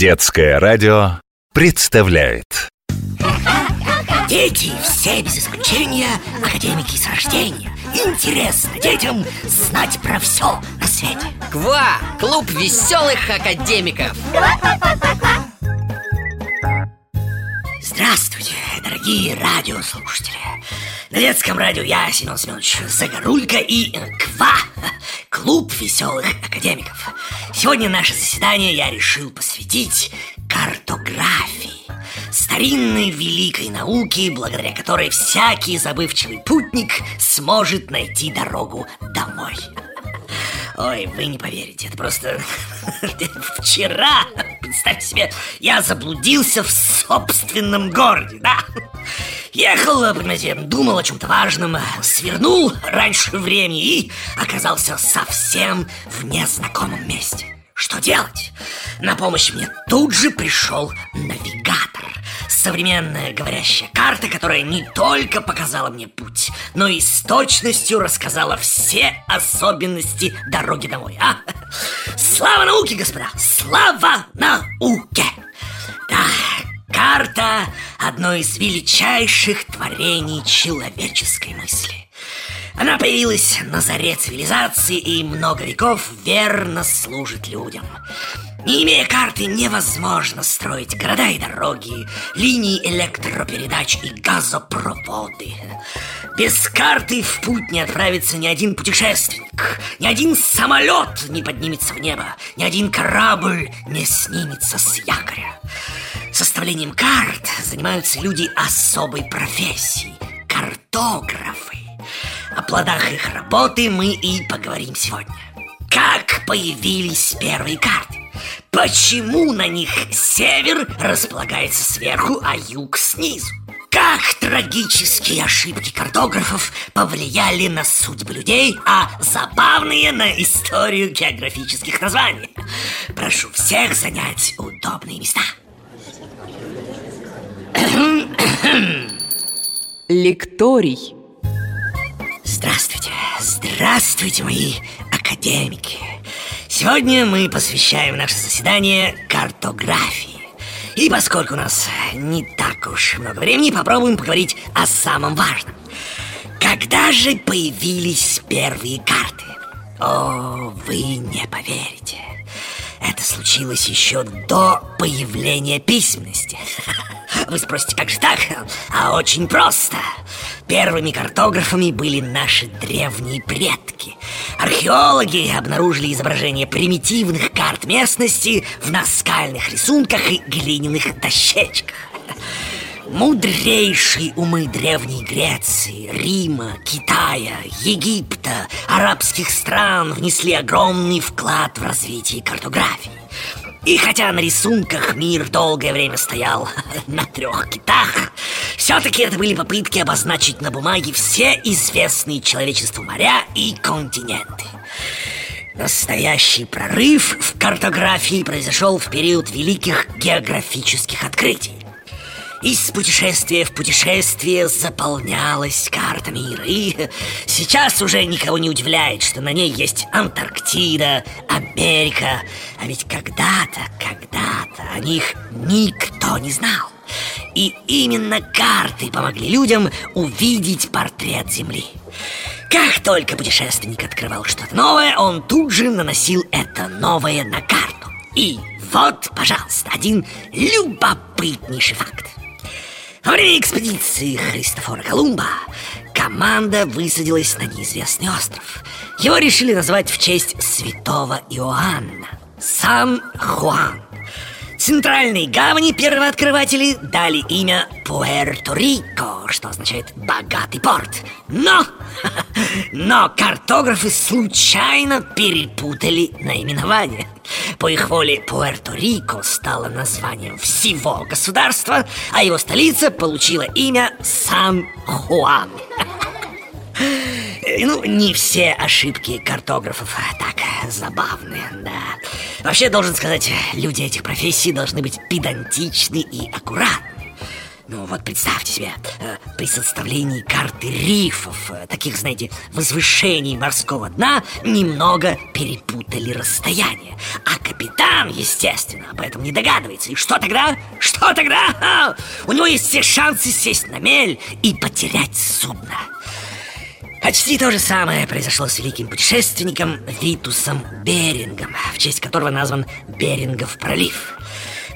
Детское радио представляет. Дети все без исключения академики с рождения. Интересно детям знать про все на свете. КВА! Клуб веселых академиков Здравствуйте, дорогие радиослушатели. На детском радио я, Семен Семенович Загорулько и КВА Клуб веселых академиков. Сегодня наше заседание я решил посвятить картографии. Старинной великой науке, благодаря которой всякий забывчивый путник сможет найти дорогу домой Ой, вы не поверите, это просто вчера, представьте себе, я заблудился в собственном городе, да? Ехал, понимаете, думал о чем-то важном, свернул раньше времени и оказался совсем в незнакомом месте. Что делать? На помощь мне тут же пришел навигатор. Современная говорящая карта, которая не только показала мне путь, но и с точностью рассказала все особенности дороги домой. А? Слава науке, господа! Слава науке! Да, карта – одно из величайших творений человеческой мысли. Она появилась на заре цивилизации и много веков верно служит людям. Не имея карты, невозможно строить города и дороги, линии электропередач и газопроводы. Без карты в путь не отправится ни один путешественник, ни один самолет не поднимется в небо, ни один корабль не снимется с якоря. Составлением карт занимаются люди особой профессии – картографы. О плодах их работы мы и поговорим сегодня. Как появились первые карты? Почему на них север располагается сверху, а юг снизу? Как трагические ошибки картографов повлияли на судьбы людей, а забавные на историю географических названий? Прошу всех занять удобные места. Лекторий. Здравствуйте, здравствуйте, мои академики. Сегодня мы посвящаем наше заседание картографии. И поскольку у нас не так уж много времени, попробуем поговорить о самом важном. Когда же появились первые карты? О, вы не поверите. Это случилось еще до появления письменности. Вы спросите, как же так? А очень просто. Первыми картографами были наши древние предки. Археологи обнаружили изображения примитивных карт местности в наскальных рисунках и глиняных дощечках. Мудрейшие умы Древней Греции, Рима, Китая, Египта, арабских стран внесли огромный вклад в развитие картографии. И хотя на рисунках мир долгое время стоял на трех китах, все-таки это были попытки обозначить на бумаге все известные человечеству моря и континенты. Настоящий прорыв в картографии произошел в период великих географических открытий. Из путешествия в путешествие заполнялась карта мира И сейчас уже никого не удивляет, что на ней есть Антарктида, Америка А ведь когда-то, когда-то о них никто не знал И именно карты помогли людям увидеть портрет Земли как только путешественник открывал что-то новое, он тут же наносил это новое на карту. И вот, пожалуйста, один любопытнейший факт. Во время экспедиции Христофора Колумба команда высадилась на неизвестный остров. Его решили назвать в честь святого Иоанна – Сан-Хуан. Центральной гавани первооткрыватели дали имя Пуэрто-Рико, что означает «богатый порт». Но, но картографы случайно перепутали наименование. По их воле Пуэрто-Рико стало названием всего государства, а его столица получила имя Сан-Хуан. Ну, не все ошибки картографов так забавные, да. Вообще, должен сказать, люди этих профессий должны быть педантичны и аккуратны. Ну вот представьте себе, э, при составлении карты рифов, э, таких, знаете, возвышений морского дна, немного перепутали расстояние. А капитан, естественно, об этом не догадывается. И что тогда? Что тогда? А, у него есть все шансы сесть на мель и потерять судно. Почти то же самое произошло с великим путешественником Витусом Берингом, в честь которого назван Берингов пролив.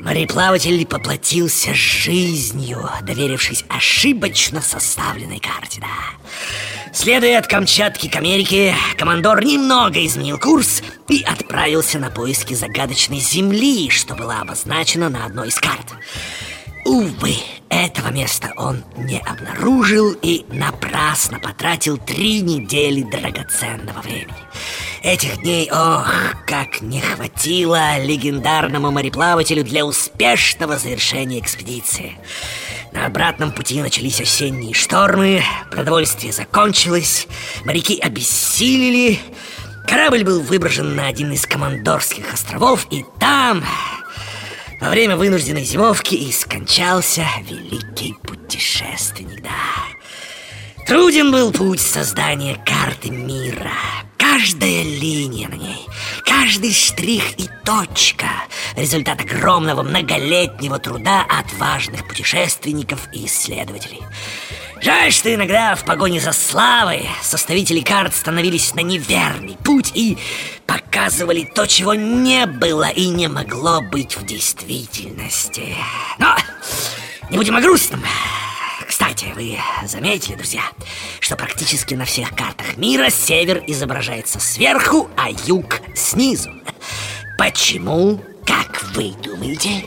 Мореплаватель поплатился жизнью, доверившись ошибочно составленной карте, да. Следуя от Камчатки к Америке, командор немного изменил курс и отправился на поиски загадочной земли, что была обозначена на одной из карт. Увы, этого места он не обнаружил и напрасно потратил три недели драгоценного времени. Этих дней, ох, как не хватило легендарному мореплавателю для успешного завершения экспедиции. На обратном пути начались осенние штормы, продовольствие закончилось, моряки обессилели, корабль был выброшен на один из командорских островов, и там, во время вынужденной зимовки, и скончался великий путешественник, да. Труден был путь создания карты мира — Каждая линия на ней, каждый штрих и точка – результат огромного многолетнего труда отважных путешественников и исследователей. Жаль, что иногда в погоне за славой составители карт становились на неверный путь и показывали то, чего не было и не могло быть в действительности. Но не будем о грустном. Кстати, вы заметили, друзья, что практически на всех картах мира север изображается сверху, а юг снизу. Почему, как вы думаете?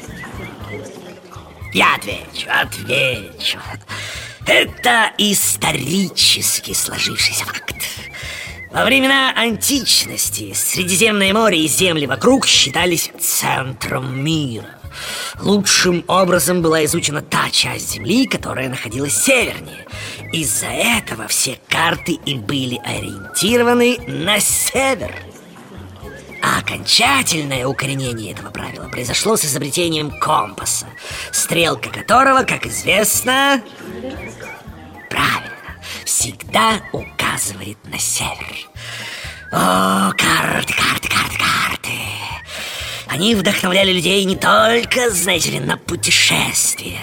Я отвечу, отвечу. Это исторически сложившийся факт. Во времена античности Средиземное море и земли вокруг считались центром мира. Лучшим образом была изучена та часть Земли, которая находилась севернее. Из-за этого все карты и были ориентированы на север. А окончательное укоренение этого правила произошло с изобретением компаса, стрелка которого, как известно, всегда указывает на север. О, карты, карты, карты, карты! Они вдохновляли людей не только, знаете ли, на путешествия.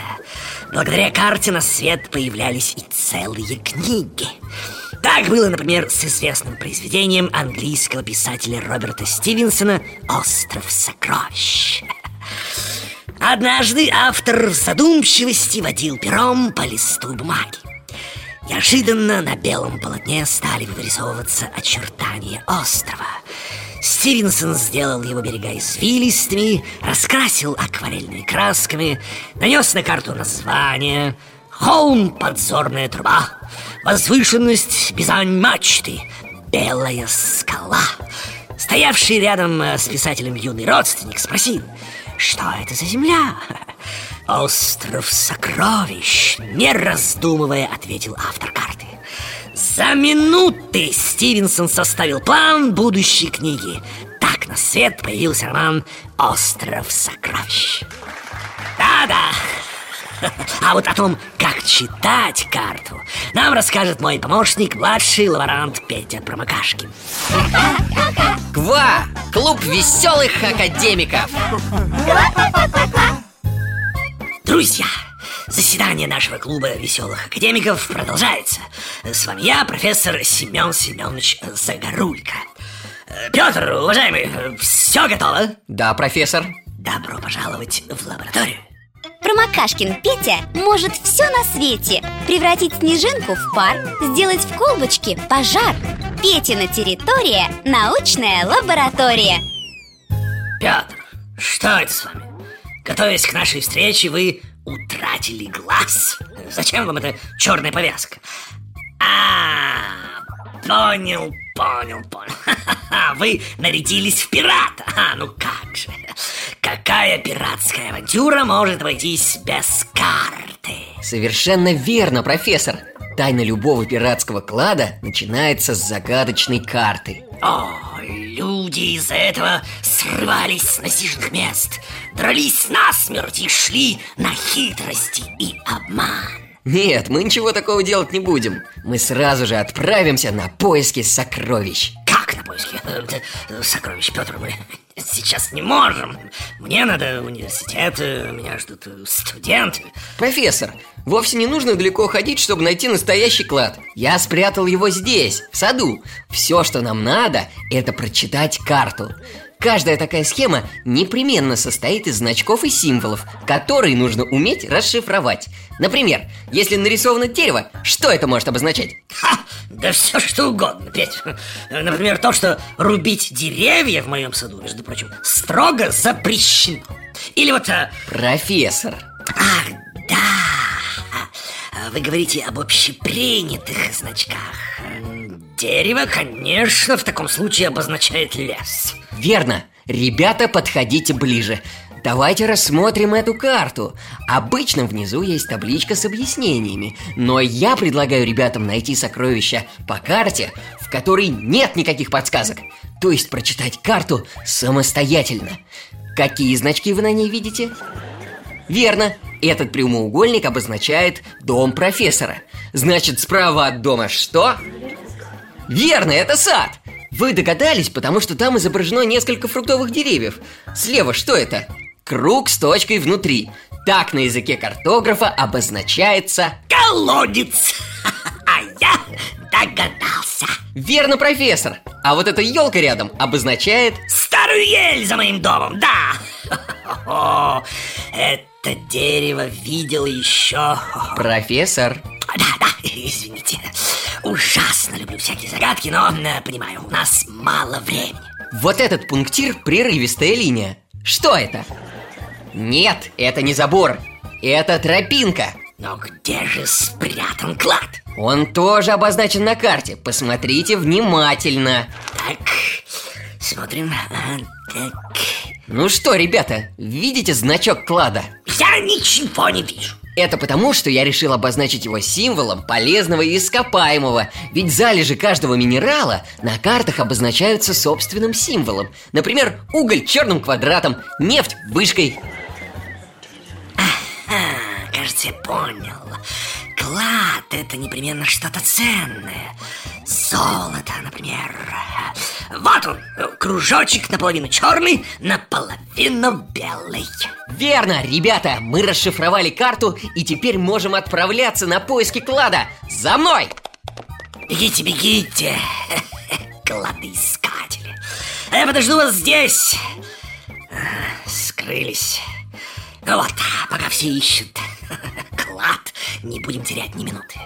Благодаря карте на свет появлялись и целые книги. Так было, например, с известным произведением английского писателя Роберта Стивенсона «Остров сокровищ». Однажды автор в задумчивости водил пером по листу бумаги. Неожиданно на белом полотне стали вырисовываться очертания острова – Стивенсон сделал его берега извилистыми, раскрасил акварельными красками, нанес на карту название «Холм подзорная труба», «Возвышенность Бизань мачты», «Белая скала». Стоявший рядом э, с писателем юный родственник спросил, что это за земля? «Остров сокровищ», не раздумывая, ответил автор карты. За минуты Стивенсон составил план будущей книги. Так на свет появился роман «Остров сокровищ». Да-да, а вот о том, как читать карту, нам расскажет мой помощник, младший лаборант Петя Промокашкин. Ква! Клуб веселых академиков! Друзья, Заседание нашего клуба веселых академиков продолжается. С вами я, профессор Семен Семенович Загорулько. Петр, уважаемый, все готово? Да, профессор. Добро пожаловать в лабораторию. Промокашкин Петя может все на свете Превратить снежинку в пар Сделать в колбочке пожар Петина территория – научная лаборатория Петр, что это с вами? Готовясь к нашей встрече, вы утратили глаз? Зачем вам эта черная повязка? А, понял, понял, понял. Вы нарядились в пирата. А, ну как же. Какая пиратская авантюра может обойтись без карты? Совершенно верно, профессор. Тайна любого пиратского клада начинается с загадочной карты. О, люди люди из-за этого срывались с насиженных мест, дрались насмерть и шли на хитрости и обман. Нет, мы ничего такого делать не будем Мы сразу же отправимся на поиски сокровищ Как на поиски э, сокровищ, Петр? Мы сейчас не можем. Мне надо в университет, э, меня ждут э, студенты. Профессор, вовсе не нужно далеко ходить, чтобы найти настоящий клад. Я спрятал его здесь, в саду. Все, что нам надо, это прочитать карту Каждая такая схема непременно состоит из значков и символов, которые нужно уметь расшифровать. Например, если нарисовано дерево, что это может обозначать? Ха! Да все что угодно, Петь. Например, то, что рубить деревья в моем саду, между прочим, строго запрещено. Или вот... а, Профессор. Ах, да! Вы говорите об общепринятых значках. Дерево, конечно, в таком случае обозначает лес. Верно. Ребята, подходите ближе. Давайте рассмотрим эту карту. Обычно внизу есть табличка с объяснениями, но я предлагаю ребятам найти сокровища по карте, в которой нет никаких подсказок. То есть прочитать карту самостоятельно. Какие значки вы на ней видите? Верно, этот прямоугольник обозначает дом профессора. Значит, справа от дома что? Верно, это сад! Вы догадались, потому что там изображено несколько фруктовых деревьев. Слева что это? Круг с точкой внутри. Так на языке картографа обозначается... Колодец! А я догадался. Верно, профессор. А вот эта елка рядом обозначает... Старую ель за моим домом, да! О, Это дерево видел еще... Профессор. Да, да, извините. Ужасно люблю всякие загадки, но, э, понимаю, у нас мало времени. Вот этот пунктир – прерывистая линия. Что это? Нет, это не забор. Это тропинка. Но где же спрятан клад? Он тоже обозначен на карте. Посмотрите внимательно. Так, смотрим. А, Так, Ну что, ребята, видите значок клада? я ничего не вижу. Это потому, что я решил обозначить его символом полезного и ископаемого Ведь залежи каждого минерала на картах обозначаются собственным символом Например, уголь черным квадратом, нефть вышкой А, кажется, я понял. Клад – это непременно что-то ценное. Золото, например. Вот он, кружочек наполовину черный, наполовину белый. Верно, ребята, мы расшифровали карту и теперь можем отправляться на поиски клада За мной! Бегите, бегите, кладоискатели. А я подожду вас здесь. Скрылись. Вот, пока все ищут не будем терять ни минуты.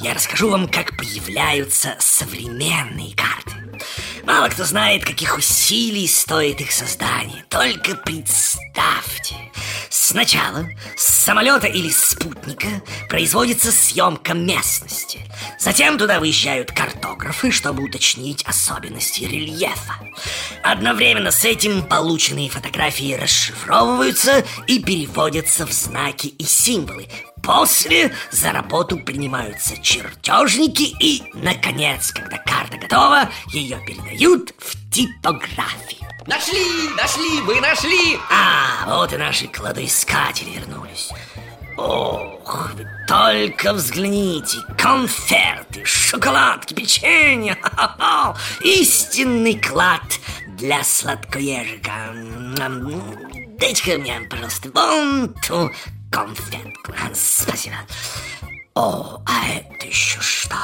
Я расскажу вам, как появляются современные карты. Мало кто знает, каких усилий стоит их создание. Только представьте. Сначала с самолета или спутника производится съемка местности. Затем туда выезжают картографы, чтобы уточнить особенности рельефа. Одновременно с этим полученные фотографии расшифровываются и переводятся в знаки и символы. После за работу принимаются чертежники и, наконец, когда карта готова, ее передают в типографию. Нашли, нашли, вы нашли! А, вот и наши кладоискатели вернулись. Ох, вы только взгляните, конфеты, шоколадки, печенье, Ха-ха-ха. истинный клад для сладкоежика. Дайте-ка мне, пожалуйста, вон ту конфетку. А, Спасибо. О, а это еще что?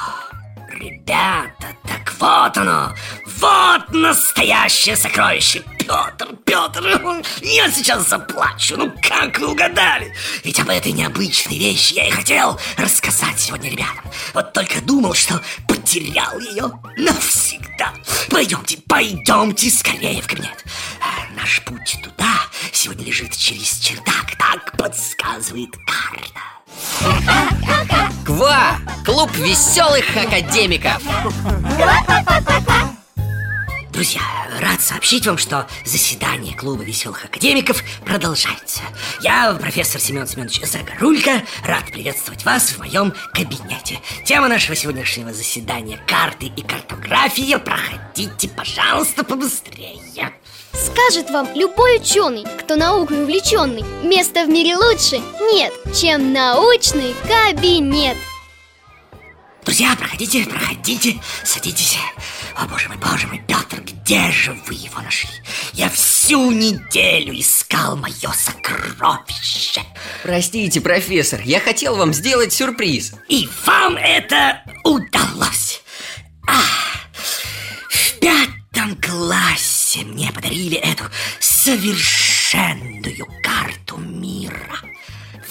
Ребята, так вот оно! Вот настоящее сокровище! Петр, Петр, я сейчас заплачу! Ну как вы угадали? Ведь об этой необычной вещи я и хотел рассказать сегодня ребятам. Вот только думал, что потерял ее навсегда. Пойдемте, пойдемте скорее в кабинет. А Наш путь туда сегодня лежит через чердак, так подсказывает карта. Ква! Клуб веселых академиков! Друзья, рад сообщить вам, что заседание клуба веселых академиков продолжается. Я, профессор Семен Семенович Загорулько, рад приветствовать вас в моем кабинете. Тема нашего сегодняшнего заседания – карты и картография. Проходите, пожалуйста, побыстрее. Скажет вам любой ученый, кто наукой увлеченный Место в мире лучше нет, чем научный кабинет Друзья, проходите, проходите, садитесь. О, боже мой, боже мой, Петр, где же вы его нашли? Я всю неделю искал мое сокровище. Простите, профессор, я хотел вам сделать сюрприз. И вам это удалось. А, В пятом классе мне подарили эту совершенную карту мира.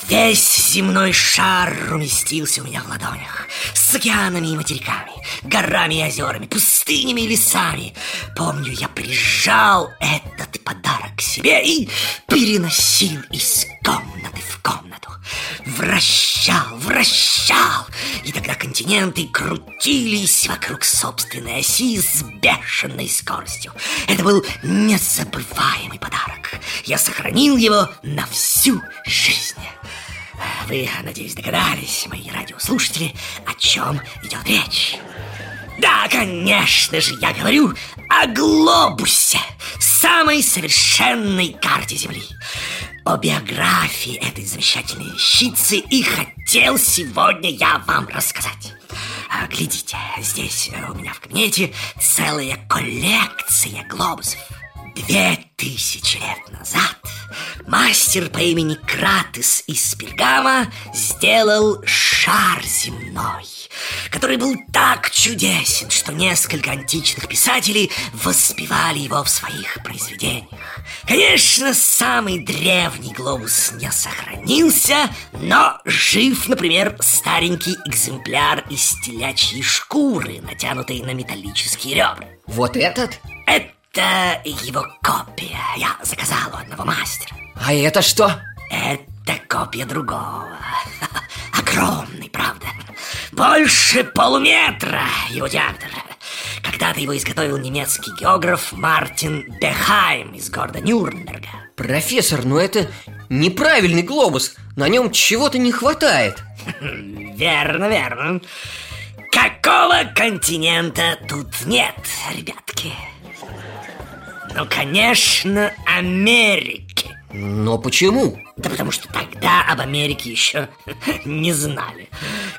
Весь земной шар уместился у меня в ладонях. С океанами и материками, горами и озерами, пустынями и лесами. Помню, я прижал этот подарок к себе и переносил из комнаты в комнату. Вращал, вращал. И тогда континенты крутились вокруг собственной оси с бешеной скоростью. Это был незабываемый подарок. Я сохранил его на всю жизнь вы, надеюсь, догадались, мои радиослушатели, о чем идет речь. Да, конечно же, я говорю о глобусе, самой совершенной карте Земли. О биографии этой замечательной вещицы и хотел сегодня я вам рассказать. А, глядите, здесь у меня в кабинете целая коллекция глобусов. Две тысячи лет назад мастер по имени Кратес из Пергама сделал шар земной, который был так чудесен, что несколько античных писателей воспевали его в своих произведениях. Конечно, самый древний глобус не сохранился, но жив, например, старенький экземпляр из телячьей шкуры, натянутой на металлические ребра. Вот этот? Это его копия. Я заказал у одного мастера. А это что? Это копия другого. Огромный, правда. Больше полуметра его диаметр. Когда-то его изготовил немецкий географ Мартин Бехайм из города Нюрнберга. Профессор, ну это неправильный глобус. На нем чего-то не хватает. Верно, верно. Какого континента тут нет, ребятки? Ну, конечно, Америки. Но почему? Да потому что тогда об Америке еще не знали.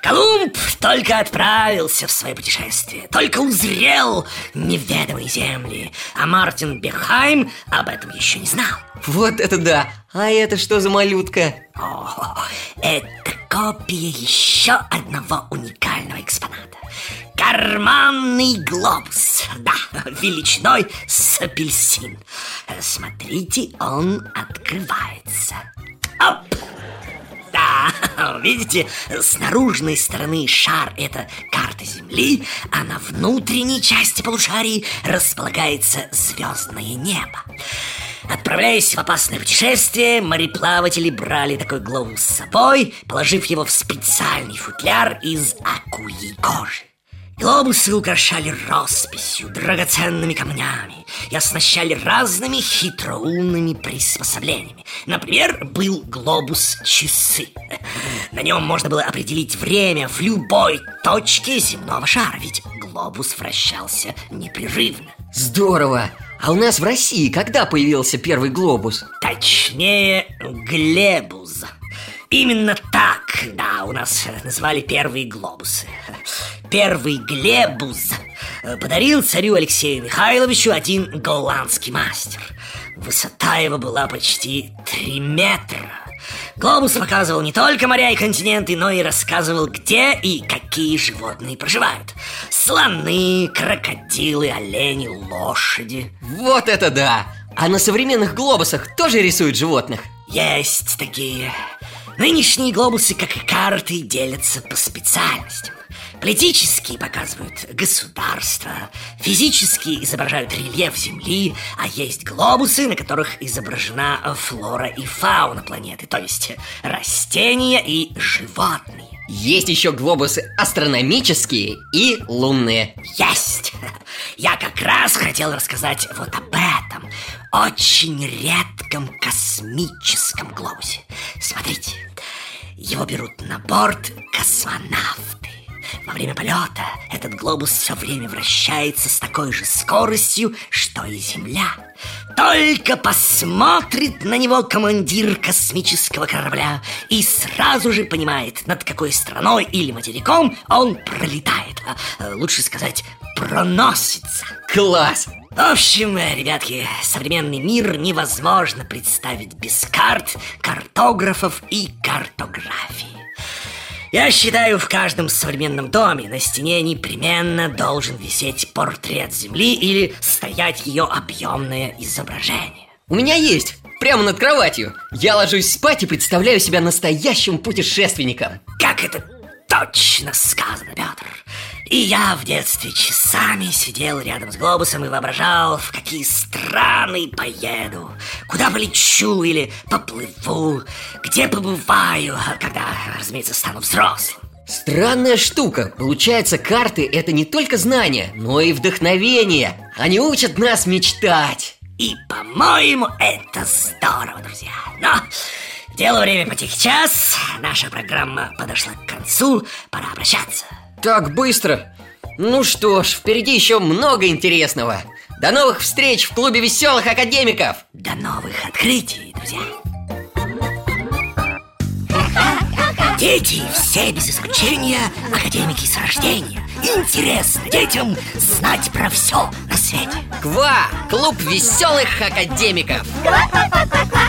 Колумб только отправился в свое путешествие, только узрел неведомые земли, а Мартин Бехайм об этом еще не знал. Вот это да! А это что за малютка? О, это копия еще одного уникального экспоната. Карманный глобус, да, величиной с апельсин. Смотрите, он открывается. Оп! Да, видите, с наружной стороны шар – это карта Земли, а на внутренней части полушарии располагается звездное небо. Отправляясь в опасное путешествие, мореплаватели брали такой глобус с собой, положив его в специальный футляр из акульей кожи. Глобусы украшали росписью, драгоценными камнями и оснащали разными хитроумными приспособлениями. Например, был глобус-часы. На нем можно было определить время в любой точке земного шара, ведь глобус вращался непрерывно. Здорово! А у нас в России когда появился первый глобус? Точнее, глебуз. Именно так, да, у нас называли первые глобусы. Первый глебуз подарил царю Алексею Михайловичу один голландский мастер. Высота его была почти три метра. Глобус показывал не только моря и континенты, но и рассказывал, где и какие животные проживают. Слоны, крокодилы, олени, лошади. Вот это да! А на современных глобусах тоже рисуют животных? Есть такие. Нынешние глобусы, как и карты, делятся по специальностям. Политические показывают государство, физические изображают рельеф Земли, а есть глобусы, на которых изображена флора и фауна планеты, то есть растения и животные. Есть еще глобусы астрономические и лунные Есть! Я как раз хотел рассказать вот об этом Очень редком космическом глобусе Смотрите, его берут на борт космонавты во время полета этот глобус все время вращается с такой же скоростью, что и Земля. Только посмотрит на него командир космического корабля и сразу же понимает, над какой страной или материком он пролетает. А, лучше сказать, проносится. Класс! В общем, ребятки, современный мир невозможно представить без карт, картографов и картографии. Я считаю, в каждом современном доме на стене непременно должен висеть портрет Земли или стоять ее объемное изображение. У меня есть, прямо над кроватью Я ложусь спать и представляю себя настоящим путешественником Как это точно сказано, Петр И я в детстве часами сидел рядом с глобусом и воображал, в какие страны поеду Куда полечу или поплыву Где побываю, когда, разумеется, стану взрослым Странная штука. Получается, карты – это не только знания, но и вдохновение. Они учат нас мечтать. И, по-моему, это здорово, друзья. Но дело время, потехе час. Наша программа подошла к концу. Пора прощаться. Так быстро? Ну что ж, впереди еще много интересного. До новых встреч в клубе веселых академиков! До новых открытий, друзья! Дети все без исключения академики с рождения. Интересно детям знать про все на свете. КВА! Клуб веселых академиков! Ква-ква-ква-ква-ква!